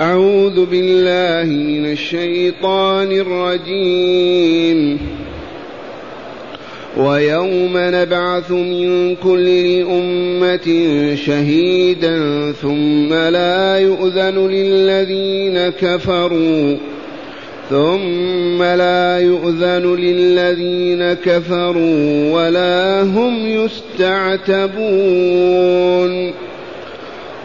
أعوذ بالله من الشيطان الرجيم. ويوم نبعث من كل أمة شهيدا ثم لا يؤذن للذين كفروا ثم لا يؤذن للذين كفروا ولا هم يستعتبون.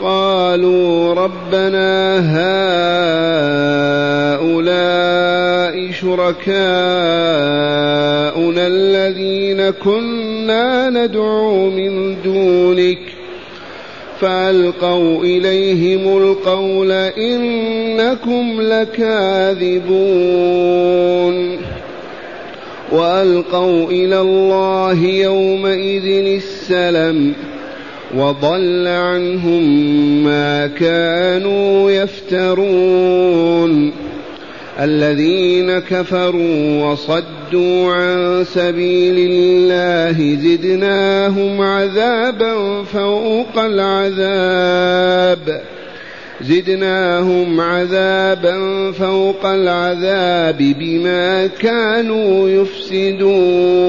قالوا ربنا هؤلاء شركاؤنا الذين كنا ندعو من دونك فألقوا إليهم القول إنكم لكاذبون وألقوا إلى الله يومئذ السلم وضل عنهم ما كانوا يفترون. الذين كفروا وصدوا عن سبيل الله زدناهم عذابا فوق العذاب. زدناهم عذابا فوق العذاب بما كانوا يفسدون.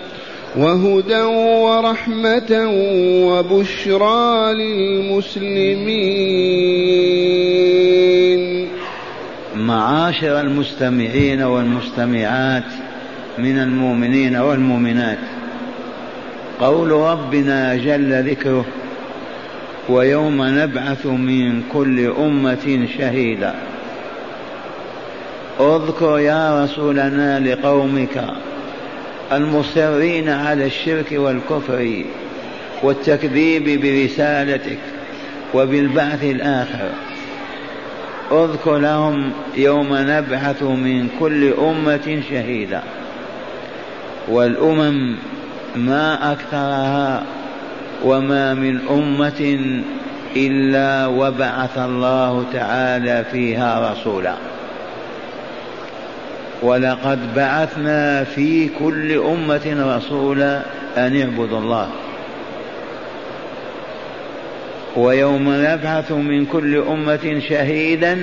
وهدى ورحمة وبشرى للمسلمين. معاشر المستمعين والمستمعات من المؤمنين والمؤمنات قول ربنا جل ذكره ويوم نبعث من كل أمة شهيدا. اذكر يا رسولنا لقومك المصرين على الشرك والكفر والتكذيب برسالتك وبالبعث الآخر. اذكر لهم يوم نبعث من كل أمة شهيدا. والأمم ما أكثرها وما من أمة إلا وبعث الله تعالى فيها رسولا. ولقد بعثنا في كل أمة رسولا أن اعبدوا الله. ويوم نبعث من كل أمة شهيدا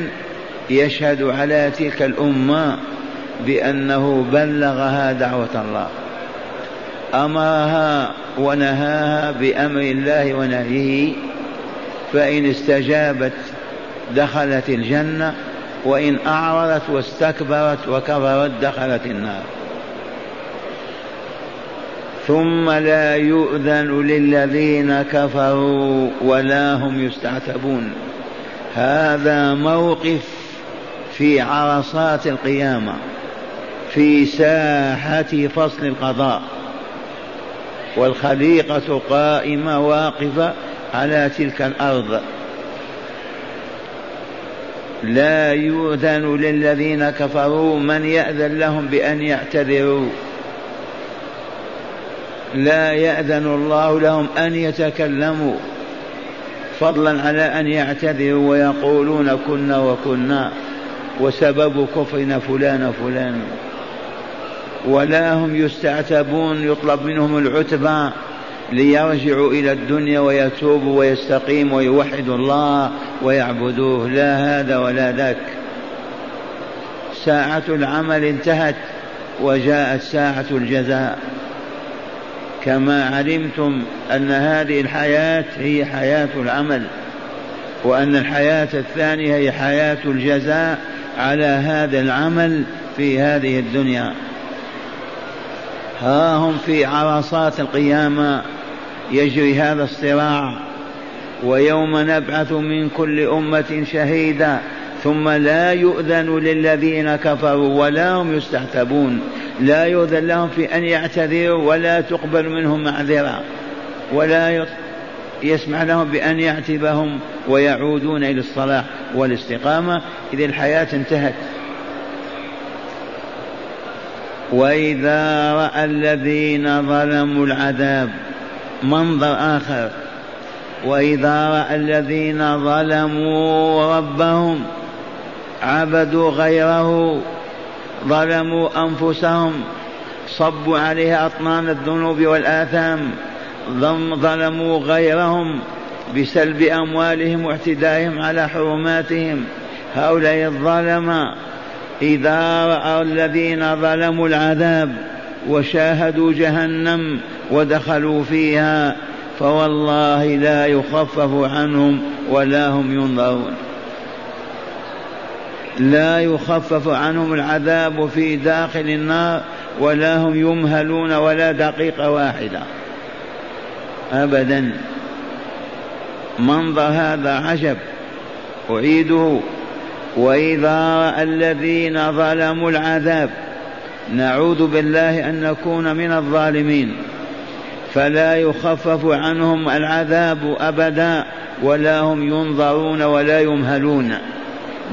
يشهد على تلك الأمة بأنه بلغها دعوة الله. أمرها ونهاها بأمر الله ونهيه. فإن استجابت دخلت الجنة. وإن أعرضت واستكبرت وكبرت دخلت النار. ثم لا يؤذن للذين كفروا ولا هم يستعتبون. هذا موقف في عرصات القيامة في ساحة فصل القضاء. والخليقة قائمة واقفة على تلك الأرض. لا يؤذن للذين كفروا من يأذن لهم بأن يعتذروا. لا يأذن الله لهم أن يتكلموا. فضلا على أن يعتذروا ويقولون كنا وكنا وسبب كفرنا فلان فلان ولا هم يستعتبون يطلب منهم العتبى. ليرجعوا إلى الدنيا ويتوبوا ويستقيموا ويوحدوا الله ويعبدوه. لا هذا ولا ذاك. ساعة العمل انتهت وجاءت ساعة الجزاء. كما علمتم أن هذه الحياة هي حياة العمل وأن الحياة الثانية هي حياة الجزاء على هذا العمل في هذه الدنيا. ها هم في عرصات القيامة. يجري هذا الصراع ويوم نبعث من كل أمة شهيدا ثم لا يؤذن للذين كفروا ولا هم يستعتبون لا يؤذن لهم في أن يعتذروا ولا تقبل منهم معذرة ولا يسمح لهم بأن يعتبهم ويعودون إلى الصلاح والاستقامة. إذ الحياة انتهت. وإذا رأى الذين ظلموا العذاب منظر آخر. وإذا رأى الذين ظلموا ربهم عبدوا غيره ظلموا أنفسهم صبوا عليها أطنان الذنوب والآثام ظلموا غيرهم بسلب أموالهم واعتدائهم على حرماتهم. هؤلاء الظلمة إذا رأوا الذين ظلموا العذاب وشاهدوا جهنم ودخلوا فيها فوالله لا يخفف عنهم ولا هم ينظرون. لا يخفف عنهم العذاب في داخل النار ولا هم يمهلون ولا دقيقة واحدة. أبدا. منظر هذا عجب. أعيده. وإذا رأى الذين ظلموا العذاب نعوذ بالله أن نكون من الظالمين. فلا يخفف عنهم العذاب أبدا ولا هم ينظرون ولا يمهلون.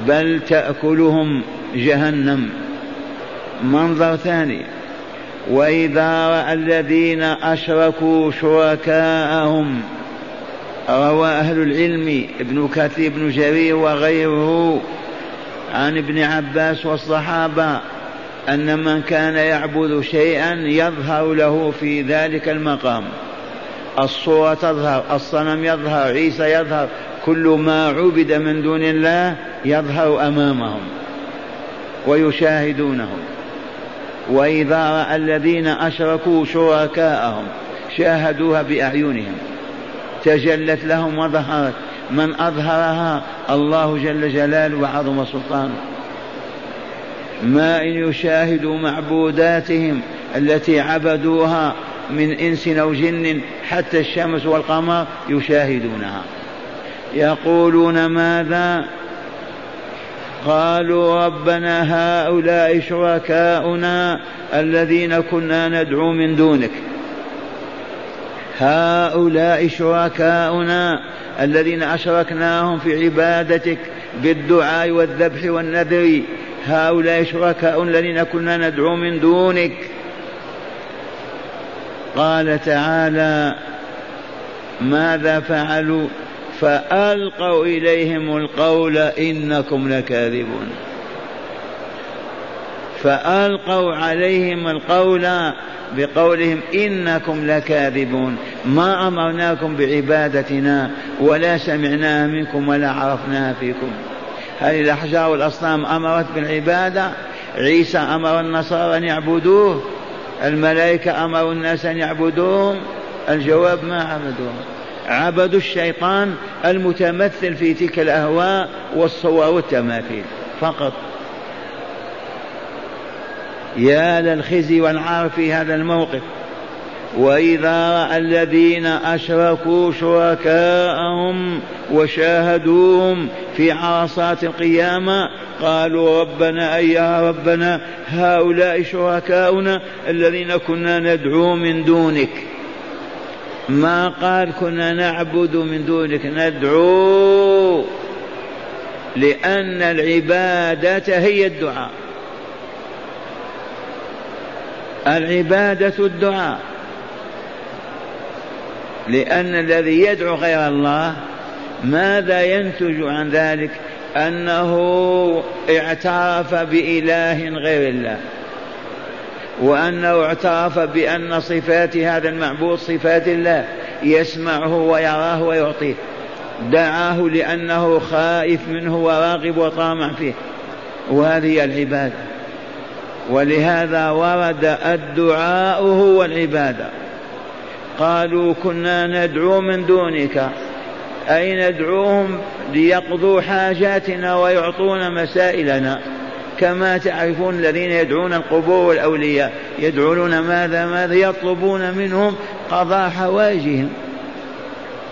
بل تأكلهم جهنم. منظر ثاني. وإذا رأى الذين أشركوا شركاءهم روى أهل العلم ابن كثير بن جرير وغيره عن ابن عباس والصحابة أن من كان يعبد شيئا يظهر له في ذلك المقام. الصورة تظهر الصنم يظهر عيسى يظهر كل ما عبد من دون الله يظهر أمامهم ويشاهدونه وإذا رأى الذين أشركوا شركاءهم شاهدوها بأعينهم تجلت لهم وظهرت. من أظهرها الله جل جلاله وعظم سلطانه. ما إن يشاهدوا معبوداتهم التي عبدوها من إنس أو جن حتى الشمس والقمر يشاهدونها. يقولون ماذا؟ قالوا ربنا هؤلاء شركاؤنا الذين كنا ندعو من دونك. هؤلاء شركاؤنا الذين أشركناهم في عبادتك بالدعاء والذبح والنذر هؤلاء شركاء الذين كنا ندعو من دونك. قال تعالى ماذا فعلوا؟ فألقوا إليهم القول إنكم لكاذبون. فألقوا عليهم القول بقولهم إنكم لكاذبون. ما أمرناكم بعبادتنا ولا سمعناها منكم ولا عرفناها فيكم. هل الأحجار والأصنام أمرت بالعبادة؟ عيسى أمر النصارى أن يعبدوه الملائكة أمروا الناس أن يعبدوهم الجواب ما عبدوهم عبدوا الشيطان المتمثل في تلك الأهواء والصور والتماثيل فقط. يا للخزي والعار في هذا الموقف. وإذا رأى الذين أشركوا شركاءهم وشاهدوهم في عرصات القيامة قالوا ربنا أي يا ربنا هؤلاء شركاؤنا الذين كنا ندعو من دونك. ما قال كنا نعبد من دونك ندعو لأن العبادة هي الدعاء. العبادة الدعاء. لأن الذي يدعو غير الله ماذا ينتج عن ذلك؟ أنه اعترف بإله غير الله. وأنه اعترف بأن صفات هذا المعبود صفات الله يسمعه ويراه ويعطيه. دعاه لأنه خائف منه وراغب وطامع فيه. وهذه العبادة. ولهذا ورد الدعاء هو العبادة قالوا كنا ندعو من دونك. أي ندعوهم ليقضوا حاجاتنا ويعطونا مسائلنا. كما تعرفون الذين يدعون القبور والأولياء يدعون ماذا؟ ماذا؟ يطلبون منهم قضاء حوائجهم.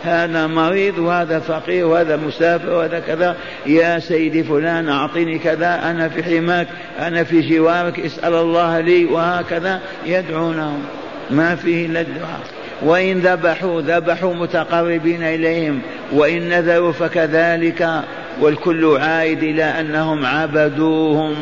هذا مريض وهذا فقير وهذا مسافر وهذا كذا. يا سيدي فلان أعطني كذا أنا في حماك أنا في جوارك اسأل الله لي وهكذا يدعونهم. ما فيه إلا الدعاء. وإن ذبحوا ذبحوا متقربين إليهم وإن نذروا فكذلك والكل عائد إلى أنهم عبدوهم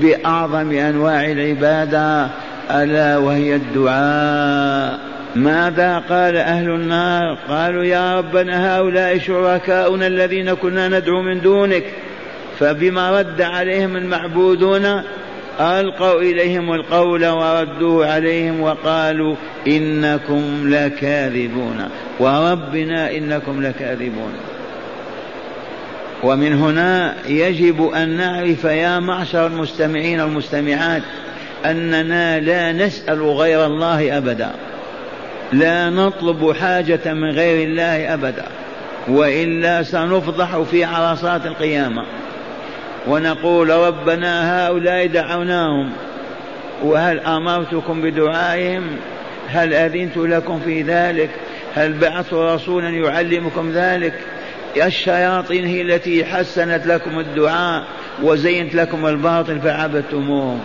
بأعظم أنواع العبادة. ألا وهي الدعاء. ماذا قال أهل النار؟ قالوا يا ربنا هؤلاء شركاؤنا الذين كنا ندعو من دونك فبما رد عليهم المعبودون ألقوا إليهم القول وردوا عليهم وقالوا إنكم لكاذبون وربنا إنكم لكاذبون. ومن هنا يجب أن نعرف يا معشر المستمعين والمستمعات أننا لا نسأل غير الله أبدا لا نطلب حاجة من غير الله أبدا وإلا سنفضح في عرصات القيامة. ونقول ربنا هؤلاء دعوناهم. وهل أمرتكم بدعائهم؟ هل أذنت لكم في ذلك؟ هل بعثت رسولا يعلمكم ذلك؟ الشياطين هي التي حسنت لكم الدعاء وزينت لكم الباطل فعبدتموهم.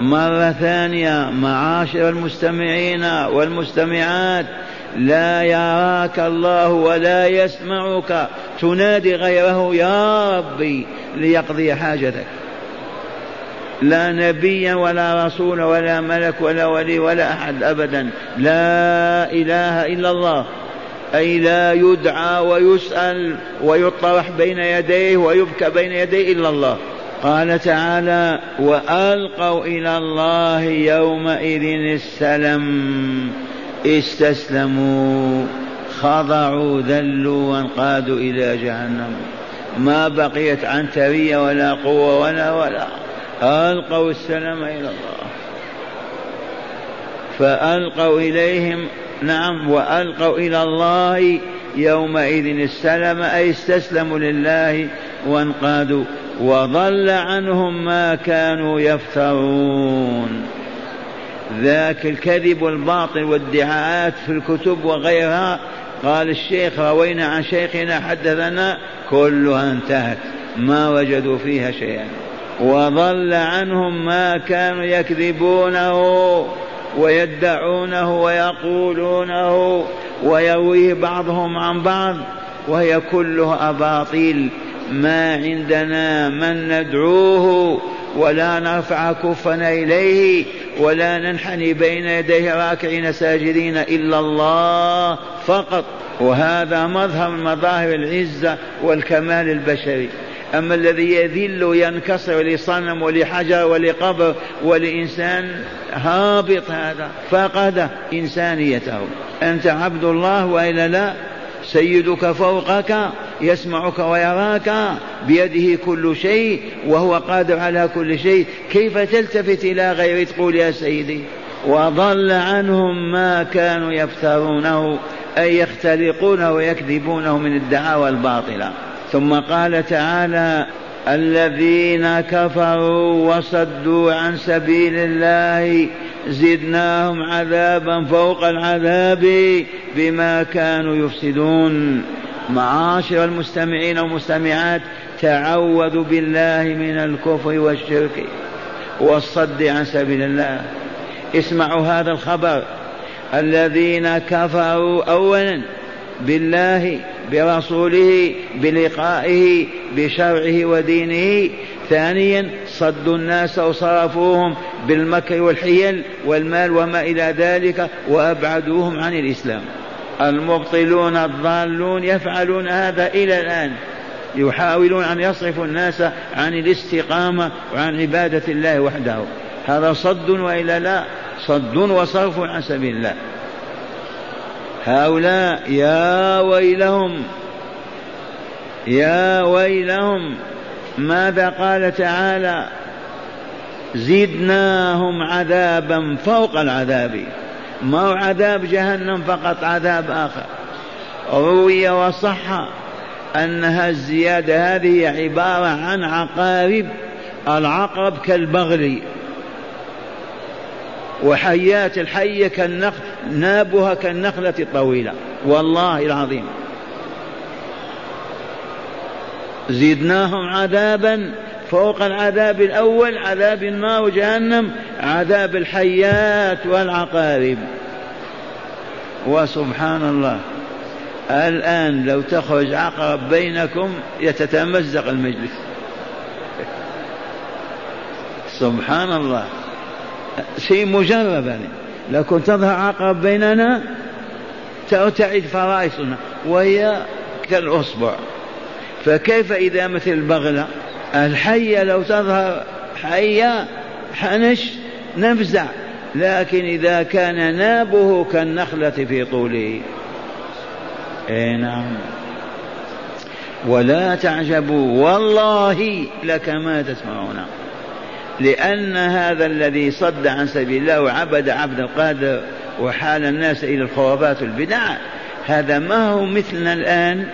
مرة ثانية معاشر المستمعين والمستمعات لا يراك الله ولا يسمعك. تنادي غيره يا ربي ليقضي حاجتك. لا نبيا ولا رسول ولا ملك ولا ولي ولا أحد ابدا. لا إله إلا الله. أي لا يدعى ويسأل ويطرح بين يديه ويبكى بين يديه إلا الله. قال تعالى وألقوا إلى الله يومئذ السلم. استسلموا خضعوا ذلوا وانقادوا إلى جهنم. ما بقيت عنتريه ولا قوة ولا ولا. ألقوا السلام إلى الله. فألقوا إليهم نعم وألقوا إلى الله يومئذ السلم أي استسلموا لله وانقادوا. وضل عنهم ما كانوا يفترون. ذاك الكذب والباطل والادعاءات في الكتب وغيرها. قال الشيخ روينا عن شيخنا حدثنا كلها انتهت. ما وجدوا فيها شيئا. وضل عنهم ما كانوا يكذبونه ويدعونه ويقولونه ويرويه بعضهم عن بعض وهي كلها أباطيل. ما عندنا من ندعوه ولا نرفع كفنا إليه ولا ننحني بين يديه راكعين ساجدين إلا الله فقط. وهذا مظهر من مظاهر العزة والكمال البشري. أما الذي يذل ينكسر لصنم ولحجر ولقبر ولإنسان هابط هذا فقد إنسانيته. أنت عبد الله وإلا لا؟ سيدك فوقك يسمعك ويراك بيده كل شيء وهو قادر على كل شيء. كيف تلتفت إلى غير؟ تقول يا سيدي. وضل عنهم ما كانوا يفترونه أي يختلقونه ويكذبونه من الدعاوى الباطلة ثم قال تعالى الذين كفروا وصدوا عن سبيل الله زدناهم عذابا فوق العذاب بما كانوا يفسدون. معاشر المستمعين والمستمعات تعوذوا بالله من الكفر والشرك والصد عن سبيل الله. اسمعوا هذا الخبر. الذين كفروا اولا بالله برسوله بلقائه بشرعه ودينه ثانيا صدوا الناس وصرفوهم بالمكر والحيل والمال وما إلى ذلك وأبعدوهم عن الإسلام. المبطلون الضالون يفعلون هذا إلى الآن. يحاولون أن يصرفوا الناس عن الاستقامة وعن عبادة الله وحده. هذا صد وإلا لا؟ صد وصرف عن سبيل الله. هؤلاء يا ويلهم يا ويلهم ماذا قال تعالى زدناهم عذابا فوق العذاب ما هو عذاب جهنم فقط عذاب آخر روي وصح أنها الزيادة هذه عبارة عن عقارب العقرب كالبغل. وحيات الحية كالنخل نابها كالنخلة الطويلة والله العظيم. زدناهم عذابا فوق العذاب الأول عذاب النار وجهنم عذاب الحيات والعقارب. وسبحان الله الآن لو تخرج عقرب بينكم يتتمزق المجلس. سبحان الله. شيء مجرب يعني. لو كنت تظهر عقرب بيننا تعد فرائسنا. وهي كالأصبع فكيف إذا مثل البغلة الحية لو تظهر حية حنش نفزع لكن إذا كان نابه كالنخلة في طوله. اي نعم. ولا تعجبوا والله لكما تسمعون. لأن هذا الذي صد عن سبيل الله وعبد عبد القادر وحال الناس إلى الخرافات والبدع هذا ما هو مثلنا الآن.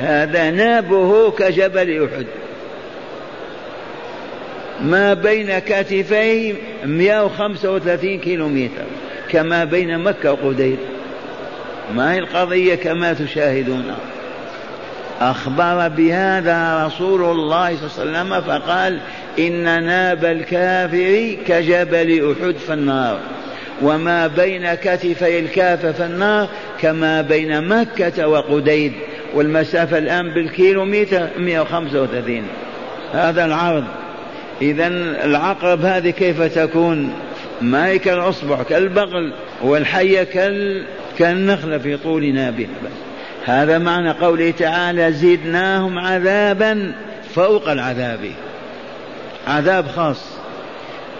هذا نابه كجبل أحد. ما بين كتفيه 135 كيلو متر كما بين مكة وقدير. ما هي القضية كما تشاهدون؟ أخبر بهذا رسول الله صلى الله عليه وسلم فقال إن ناب الكافر كجبل أحد في النار. وما بين كتفي الكافر في النار كما بين مكة وقديد والمسافة الآن بالكيلومتر 135 هذا العرض. إذا العقرب هذه كيف تكون؟ ما هي كالأصبع كالبغل والحية كال كالنخلة في طول نابها هذا معنى قوله تعالى زدناهم عذابا فوق العذاب. عذاب خاص.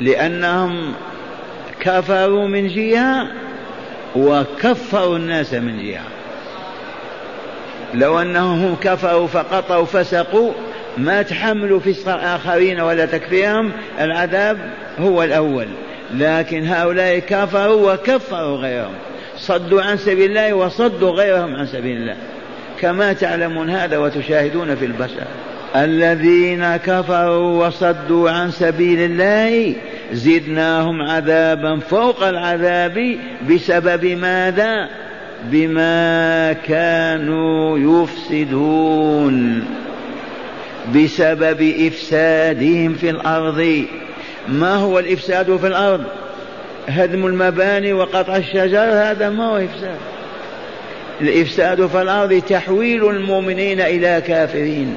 لأنهم كفروا من جهة وكفروا الناس من جهة. لو أنهم كفروا فقط وفسقوا ما تحملوا فسق الآخرين ولا تكفيهم العذاب هو الأول. لكن هؤلاء كفروا وكفروا غيرهم صدوا عن سبيل الله وصدوا غيرهم عن سبيل الله. كما تعلمون هذا وتشاهدون في البشر. الذين كفروا وصدوا عن سبيل الله زدناهم عذابا فوق العذاب. بسبب ماذا؟ بما كانوا يفسدون بسبب إفسادهم في الأرض. ما هو الإفساد في الأرض؟ هدم المباني وقطع الشجر هذا ما هو إفساد. الإفساد في الأرض تحويل المؤمنين إلى كافرين.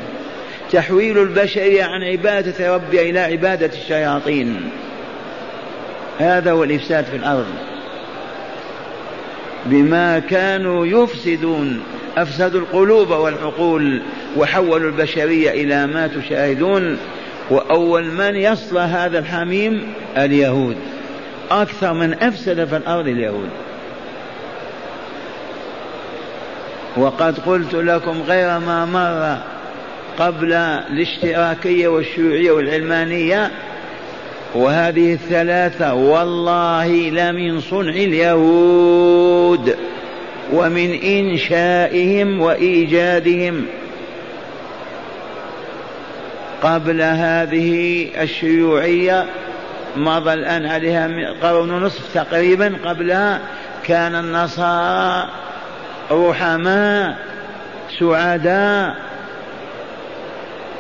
تحويل البشريه عن عبادة ربها إلى عبادة الشياطين. هذا هو الإفساد في الأرض. بما كانوا يفسدون. افسدوا القلوب والعقول. وحولوا البشرية إلى ما تشاهدون. وأول من يصلى هذا الحميم اليهود. أكثر من أفسد في الأرض اليهود. وقد قلت لكم غير ما مر قبل الاشتراكية والشيوعية والعلمانية وهذه الثلاثة والله لمن صنع اليهود ومن إنشائهم وإيجادهم قبل هذه الشيوعية مضى الآن عليها قرن ونصف تقريبا قبلها كان النصارى رحماء سعداء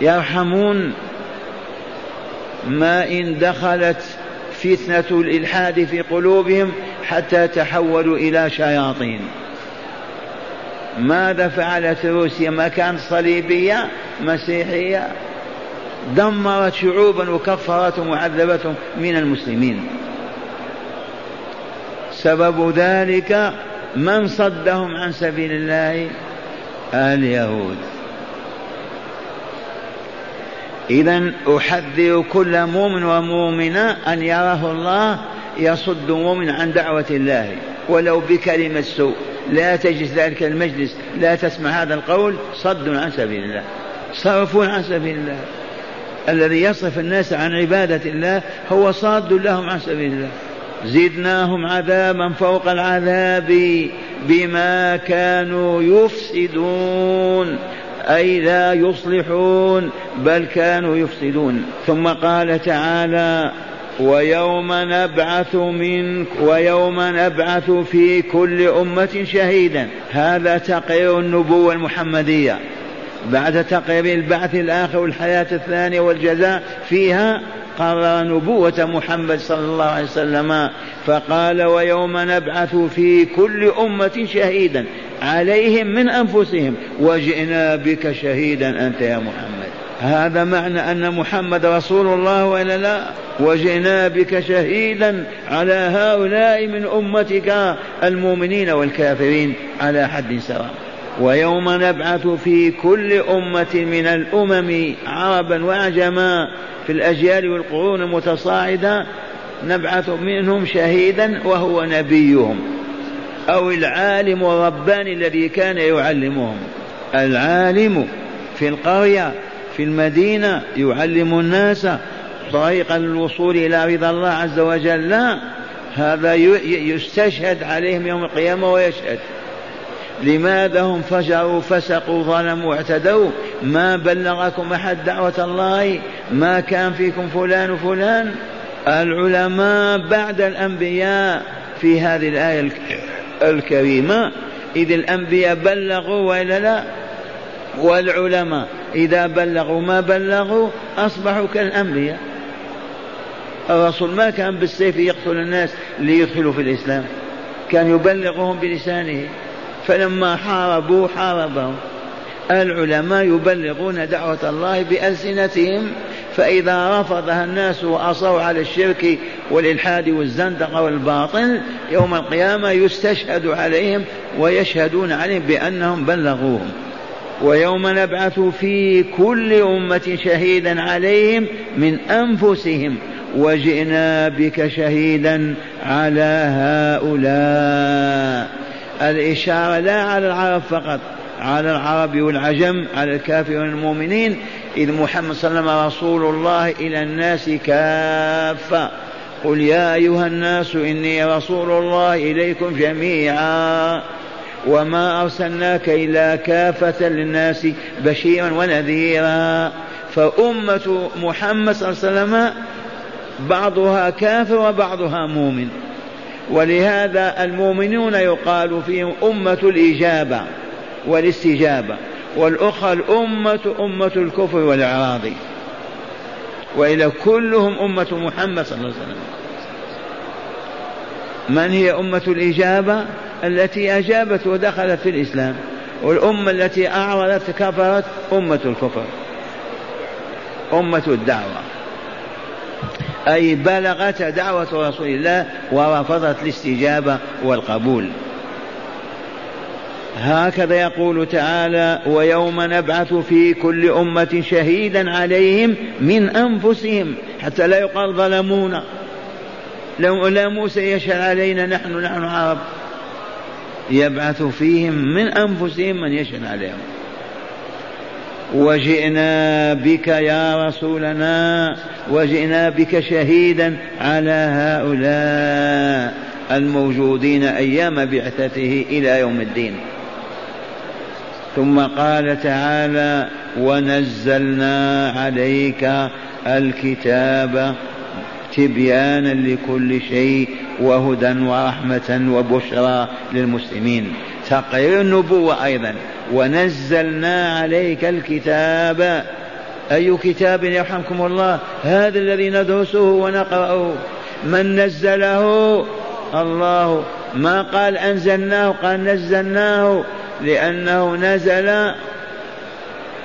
يرحمون ما إن دخلت فتنة الإلحاد في قلوبهم حتى تحولوا إلى شياطين. ماذا فعلت روسيا؟ ما كانت صليبية مسيحية. دمرت شعوبا وكفرتهم وعذبتهم من المسلمين. سبب ذلك من صدهم عن سبيل الله؟ اليهود. إذا أحذر كل مؤمن ومؤمنة أن يراه الله يصد مؤمن عن دعوة الله ولو بكلمة سوء. لا تجلس ذلك المجلس لا تسمع هذا القول صد عن سبيل الله. صرف عن سبيل الله. الذي يصرف الناس عن عبادة الله هو صاد لهم عن سبيل الله. زدناهم عذابا فوق العذاب بما كانوا يفسدون. أي لا يصلحون بل كانوا يفسدون. ثم قال تعالى ويوم نبعث من ويوم نبعث في كل أمة شهيدا. هذا تقرير النبوة المحمدية. بعد تقرير البعث الآخر والحياة الثانية والجزاء فيها قرر نبوة محمد صلى الله عليه وسلم فقال ويوم نبعث في كل أمة شهيدا عليهم من أنفسهم وجئنا بك شهيدا أنت يا محمد. هذا معنى أن محمد رسول الله وإلا لا؟ وجئنا بك شهيدا على هؤلاء من أمتك المؤمنين والكافرين على حد سواء. ويوم نبعث في كل أمة من الأمم عربا وعجما في الأجيال والقرون المتصاعدة نبعث منهم شهيدا وهو نبيهم أو العالم الرباني الذي كان يعلمهم. العالم في القرية في المدينة يعلم الناس طريقا للوصول إلى رضا الله عز وجل. لا هذا يستشهد عليهم يوم القيامة ويشهد. لماذا هم فجروا فسقوا ظلموا اعتدوا؟ ما بلغكم أحد دعوة الله؟ ما كان فيكم فلان وفلان؟ العلماء بعد الأنبياء في هذه الآية الكريمة. إذ الأنبياء بلغوا وإلا لا؟ والعلماء إذا بلغوا ما بلغوا أصبحوا كالأنبياء. الرسول ما كان بالسيف يقتل الناس ليدخلوا في الإسلام. كان يبلغهم بلسانه. فلما حاربوا حاربهم. العلماء يبلغون دعوة الله بألسنتهم فإذا رفضها الناس وأصروا على الشرك والإلحاد والزندقة والباطل يوم القيامة يستشهد عليهم ويشهدون عليهم بأنهم بلغوهم. ويوم نبعث في كل أمة شهيدا عليهم من أنفسهم وجئنا بك شهيدا على هؤلاء. الإشارة لا على العرب فقط على العرب والعجم على الكافر والمؤمنين إذ محمد صلى الله عليه وسلم رسول الله إلى الناس كافة. قل يا أيها الناس إني رسول الله إليكم جميعا وما أرسلناك إلا كافة للناس بشيرا ونذيرا. فأمة محمد صلى الله عليه وسلم بعضها كافر وبعضها مؤمن. ولهذا المؤمنون يقال فيهم أمة الإجابة والاستجابة والأخرى الأمة أمة الكفر والإعراض. وإلى كلهم أمة محمد صلى الله عليه وسلم. من هي أمة الإجابة؟ التي أجابت ودخلت في الإسلام. والأمة التي أعرضت كفرت أمة الكفر. أمة الدعوة. أي بلغت دعوة رسول الله ورفضت الاستجابة والقبول. هكذا يقول تعالى ويوم نبعث في كل أمة شهيدا عليهم من أنفسهم حتى لا يقال ظلمونا. لو لا موسى يشهد علينا نحن نحن عرب. يبعث فيهم من أنفسهم من يشهد عليهم. وجئنا بك يا رسولنا وجئنا بك شهيدا على هؤلاء الموجودين أيام بعثته إلى يوم الدين. ثم قال تعالى ونزلنا عليك الكتاب تبيانا لكل شيء وهدى ورحمة وبشرى للمسلمين. تقرير النبوة أيضا. ونزلنا عليك الكتاب. أي كتاب يرحمكم الله؟ هذا الذي ندرسه ونقرأه. من نزله؟ الله. ما قال أنزلناه؟ قال نزلناه. لأنه نزل.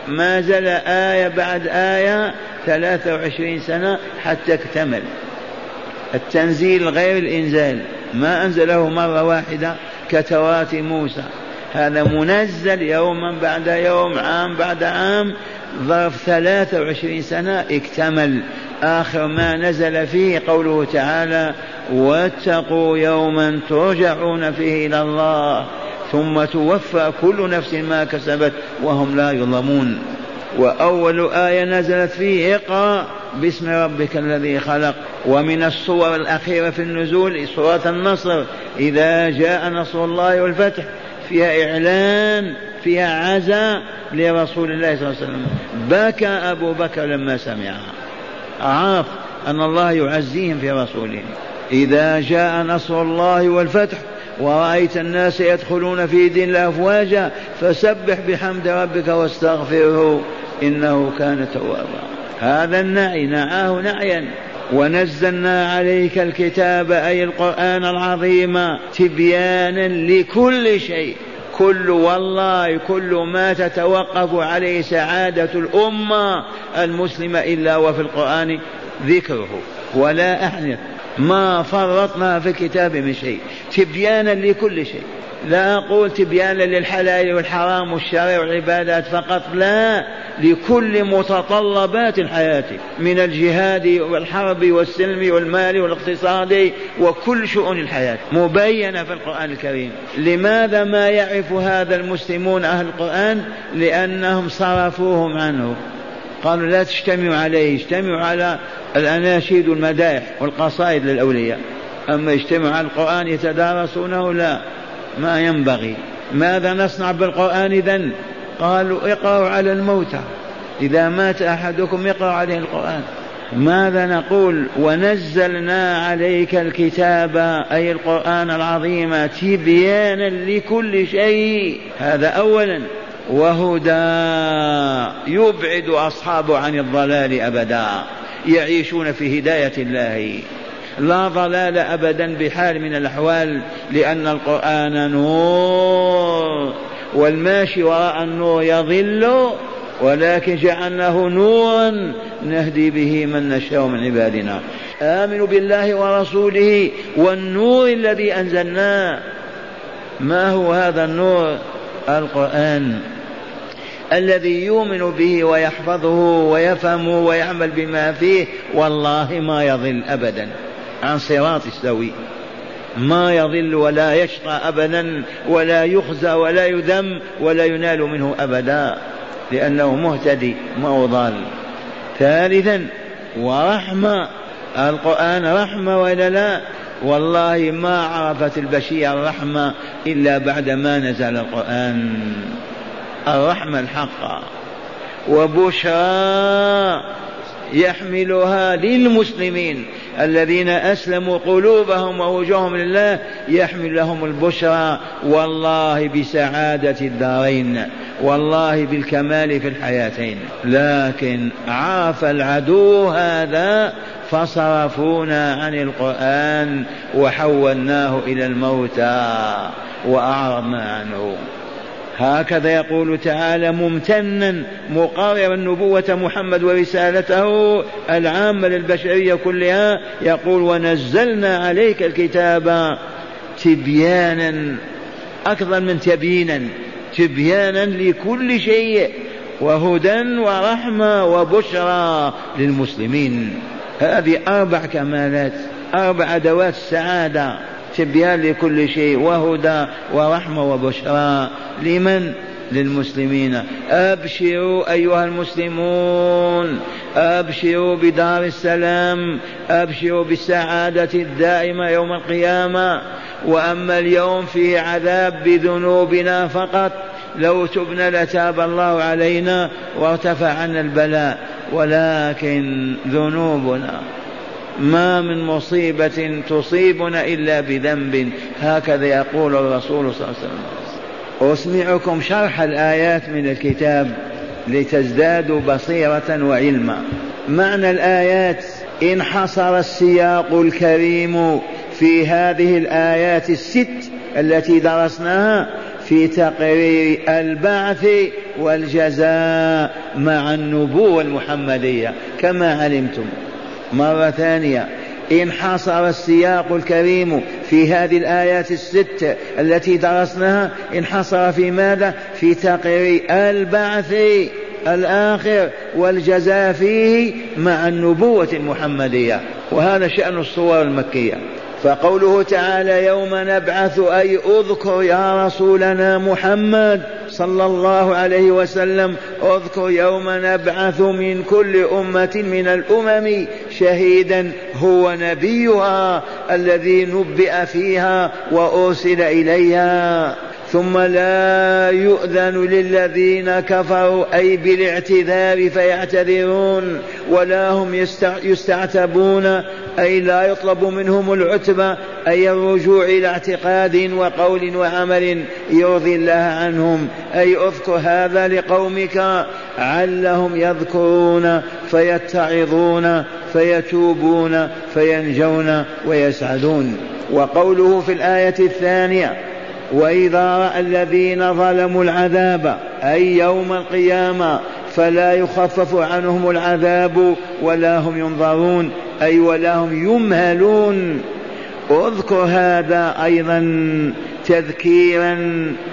ما زل آية بعد آية ثلاثة وعشرين سنة حتى اكتمل. التنزيل غير الإنزال. ما أنزله مرة واحدة. كتوات موسى. هذا منزل يوما بعد يوم عام بعد عام ظرف ثلاثة وعشرين سنة اكتمل. آخر ما نزل فيه قوله تعالى واتقوا يوما ترجعون فيه إلى الله ثم توفى كل نفس ما كسبت وهم لا يظلمون. وأول آية نزلت فيه اقرأ باسم ربك الذي خلق ومن الصور الأخيرة في النزول سورة النصر إذا جاء نصر الله والفتح فيها إعلان فيها عزاء لرسول الله صلى الله عليه وسلم. بكى أبو بكر لما سمعها عرف أن الله يعزيهم في رسولهم إذا جاء نصر الله والفتح ورأيت الناس يدخلون في دين الله أفواجا فسبح بحمد ربك واستغفره إنه كان توابا. هذا النعي نعاه نعيا. ونزلنا عليك الكتاب أي القرآن العظيم تبيانا لكل شيء. كل والله كل ما تتوقف عليه سعادة الأمة المسلمة إلا وفي القرآن ذكره. ولا أحنث ما فرطنا في الكتاب من شيء. تبيانا لكل شيء. لا أقول تبيانا للحلال والحرام والشرع والعبادات فقط لا. لكل متطلبات الحياة من الجهاد والحرب والسلم والمال والاقتصاد وكل شؤون الحياة. مبينة في القرآن الكريم. لماذا ما يعرف هذا المسلمون أهل القرآن؟ لأنهم صرفوهم عنه. قالوا لا تجتمعوا عليه اجتمعوا على الأناشيد والمدائح والقصائد للأولياء. أما اجتمعوا على القرآن يتدارسونه لا. ما ينبغي. ماذا نصنع بالقرآن إذا قالوا اقرأوا على الموتى. إذا مات أحدكم اقرأ عليه القرآن. ماذا نقول؟ ونزلنا عليك الكتاب أي القرآن العظيم تبيانا لكل شيء. هذا أولا. وهدى. يبعد أصحابه عن الضلال أبدا. يعيشون في هداية الله. لا ضلال أبدا بحال من الأحوال لأن القرآن نور والماشي وراء النور يضل ولكن جعلناه نورا نهدي به من نشاء من عبادنا. آمنوا بالله ورسوله والنور الذي أنزلناه ما هو هذا النور؟ القرآن. الذي يؤمن به ويحفظه ويفهمه ويعمل بما فيه والله ما يضل أبدا. عن صراط السوي. ما يضل ولا يشقى أبدا ولا يخزى ولا يذم ولا ينال منه أبدا لأنه مهتدي ما هو ضال. ثالثا ورحمة. القرآن رحمة ولا لا؟ والله ما عرفت البشير الرحمة إلا بعد ما نزل القرآن. الرحمة الحقة وبشرى يحملها للمسلمين الذين أسلموا قلوبهم ووجوههم لله يحمل لهم البشرى. والله بسعادة الدارين والله بالكمال في الحياتين. لكن عاف العدو هذا فصرفونا عن القرآن وحولناه إلى الموتى وأعرضنا عنه. هكذا يقول تعالى ممتنا مقررا نبوة محمد ورسالته العامة للبشرية كلها. يقول ونزلنا عليك الكتاب تبيانا أكثر من تبيينا تبيانا لكل شيء وهدى ورحمة وبشرى للمسلمين. هذه أربع كمالات أربع أدوات السعادة. تبيان لكل شيء وهدى ورحمة وبشرى لمن؟ للمسلمين. أبشروا أيها المسلمون أبشروا بدار السلام أبشروا بالسعادة الدائمة يوم القيامة. وأما اليوم فيه عذاب بذنوبنا فقط لو تبنا لتاب الله علينا وارتفع عنا البلاء ولكن ذنوبنا ما من مصيبة تصيبنا إلا بذنب. هكذا يقول الرسول صلى الله عليه وسلم. أسمعكم شرح الآيات من الكتاب لتزدادوا بصيرة وعلما. معنى الآيات انحصر السياق الكريم في هذه الآيات الست التي درسناها في تقرير البعث والجزاء مع النبوة المحمدية. كما علمتم. مرة ثانية. انحصر السياق الكريم في هذه الآيات الست التي درسناها انحصر في ماذا؟ في تقرير البعث الآخر والجزاء فيه مع النبوة المحمدية. وهذا شأن الصور المكية. فقوله تعالى يوم نبعث أي اذكر يا رسولنا محمد صلى الله عليه وسلم اذكر يوم نبعث من كل أمة من الأمم شهيدا هو نبيها الذي نبئ فيها وأرسل إليها. ثم لا يؤذن للذين كفروا أي بالاعتذار فيعتذرون ولا هم يستعتبون أي لا يطلب منهم العتبة أي الرجوع إلى اعتقاد وقول وعمل يرضي الله عنهم. أي اذكر هذا لقومك علهم يذكرون فيتعظون فيتوبون فينجون ويسعدون. وقوله في الآية الثانية وإذا رأى الذين ظلموا العذاب أي يوم القيامة فلا يخفف عنهم العذاب ولا هم ينظرون أي ولا هم يمهلون. اذكر هذا أيضا تذكيرا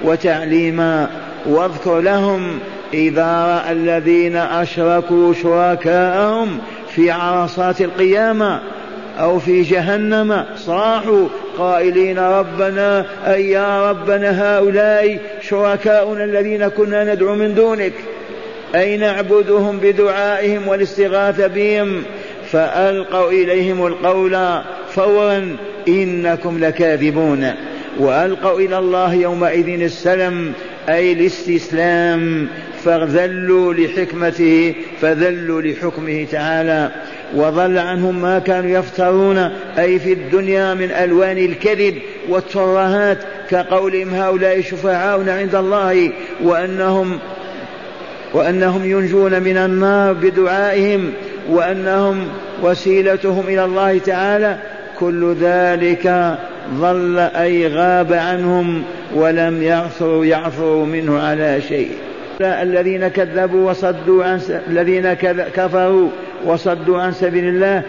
وتعليما واذكر لهم إذا رأى الذين أشركوا شركاءهم في عرصات القيامة. أو في جهنم. صاحوا قائلين ربنا أي يا ربنا هؤلاء شركاؤنا الذين كنا ندعو من دونك. أي نعبدهم بدعائهم والاستغاثة بهم. فألقوا إليهم القول فورا إنكم لكاذبون. وألقوا إلى الله يومئذ السلم أي الاستسلام. فذلوا لحكمته فذلوا لحكمه تعالى. وضل عنهم ما كانوا يفترون أي في الدنيا من ألوان الكذب والترهات كقولهم هؤلاء شفعاؤنا عند الله وأنهم وأنهم ينجون من النار بدعائهم وأنهم وسيلتهم إلى الله تعالى كل ذلك ظل أي غاب عنهم ولم يعثروا يعثروا منه على شيء الذين كذبوا وصدوا عن. الذين كفروا وصدوا عن سبيل الله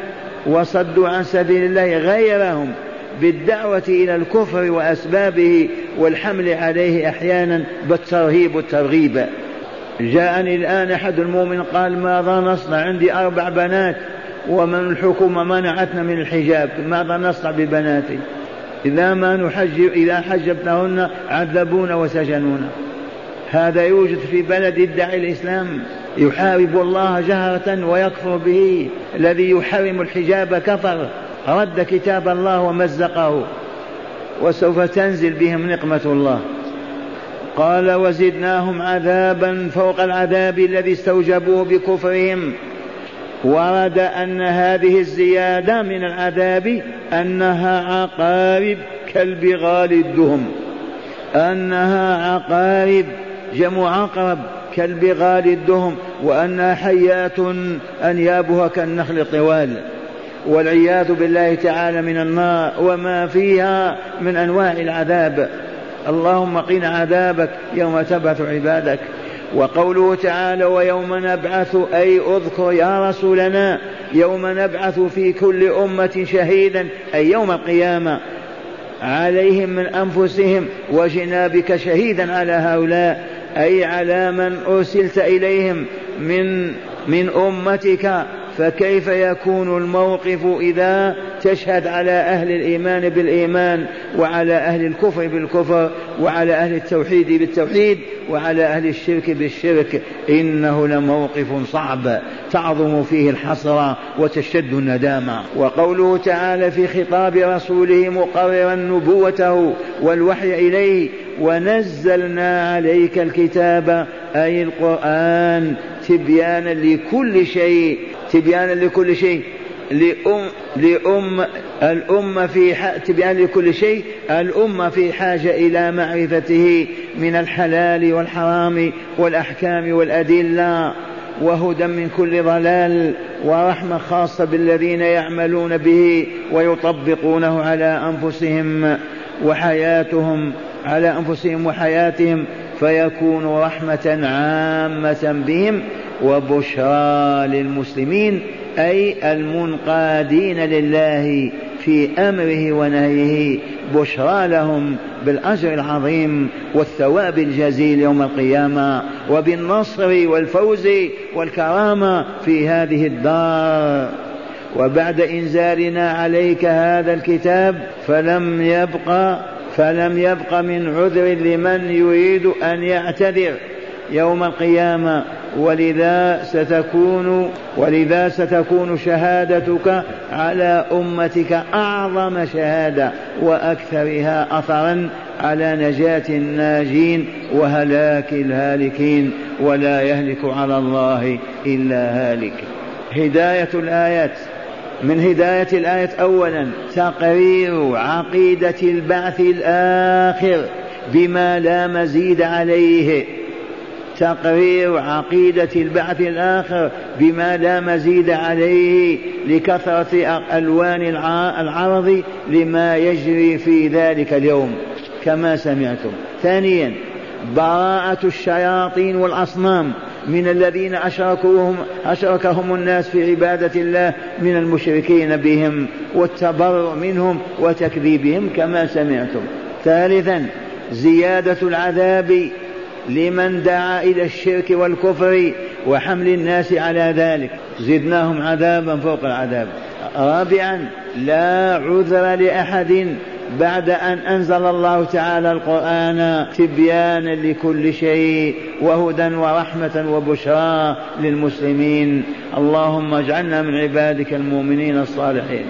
وصدوا عن سبيل الله غيرهم بالدعوة إلى الكفر وأسبابه والحمل عليه أحيانا بالترهيب والترغيب. جاءني الآن أحد المؤمن قال ماذا نصنع؟ عندي أربع بنات ومن الحكومة منعتنا من الحجاب ماذا نصنع ببناتي؟ إذا ما نحجب إذا حجبتهن عذبونا وسجنونا. هذا يوجد في بلد يدعي الإسلام. يحارب الله جهرة ويكفر به. الذي يحرم الحجاب كفر. رد كتاب الله ومزقه. وسوف تنزل بهم نقمة الله. قال وزدناهم عذابا فوق العذاب الذي استوجبوه بكفرهم. ورد أن هذه الزيادة من العذاب أنها عقارب كالبغال الدهم. أنها عقارب جمع عقرب كالبغال الدهم وأنها حيات أنيابها كالنخل الطوال والعياذ بالله تعالى من النار وما فيها من أنواع العذاب. اللهم قنا عذابك يوم تبعث عبادك. وقوله تعالى ويوم نبعث أي اذكر يا رسولنا يوم نبعث في كل أمة شهيدا أي يوم القيامة. عليهم من أنفسهم وجنا بك شهيدا على هؤلاء. أي على من أرسلت إليهم من من أمتك فكيف يكون الموقف إذا تشهد على أهل الإيمان بالإيمان وعلى أهل الكفر بالكفر وعلى أهل التوحيد بالتوحيد وعلى أهل الشرك بالشرك؟ إنه لموقف صعب تعظم فيه الحسرة وتشد الندامة. وقوله تعالى في خطاب رسوله مقررا نبوته والوحي إليه ونزلنا عليك الكتاب أي القرآن تبيانا لكل شيء. تبيانا لكل شيء. لأم, لأم الأمة في تبيان لكل شيء. الأمة في حاجة إلى معرفته من الحلال والحرام والأحكام والأدلة وهدى من كل ضلال ورحمة خاصة بالذين يعملون به ويطبقونه على أنفسهم وحياتهم على أنفسهم وحياتهم فيكون رحمة عامة بهم وبشرى للمسلمين أي المنقادين لله في أمره ونهيه بشرى لهم بالأجر العظيم والثواب الجزيل يوم القيامة وبالنصر والفوز والكرامة في هذه الدار. وبعد إنزالنا عليك هذا الكتاب فلم يبق فلم يبق من عذر لمن يريد أن يعتذر. يوم القيامة ولذا ستكون ولذا ستكون شهادتك على أمتك أعظم شهادة وأكثرها أثرا على نجاة الناجين وهلاك الهالكين ولا يهلك على الله إلا هالك. هداية الآيات. من هداية الآية أولا تقرير عقيدة البعث الآخر بما لا مزيد عليه. تقرير عقيدة البعث الآخر بما لا مزيد عليه لكثرة ألوان العرض لما يجري في ذلك اليوم كما سمعتم. ثانيا براءة الشياطين والأصنام من الذين أشركوهم أشركهم الناس في عبادة الله من المشركين بهم والتبرؤ منهم وتكذيبهم كما سمعتم. ثالثا زيادة العذاب لمن دعا إلى الشرك والكفر وحمل الناس على ذلك. زدناهم عذابا فوق العذاب. رابعا لا عذر لأحد بعد أن أنزل الله تعالى القرآن تبيانا لكل شيء وهدى ورحمة وبشرى للمسلمين. اللهم اجعلنا من عبادك المؤمنين الصالحين.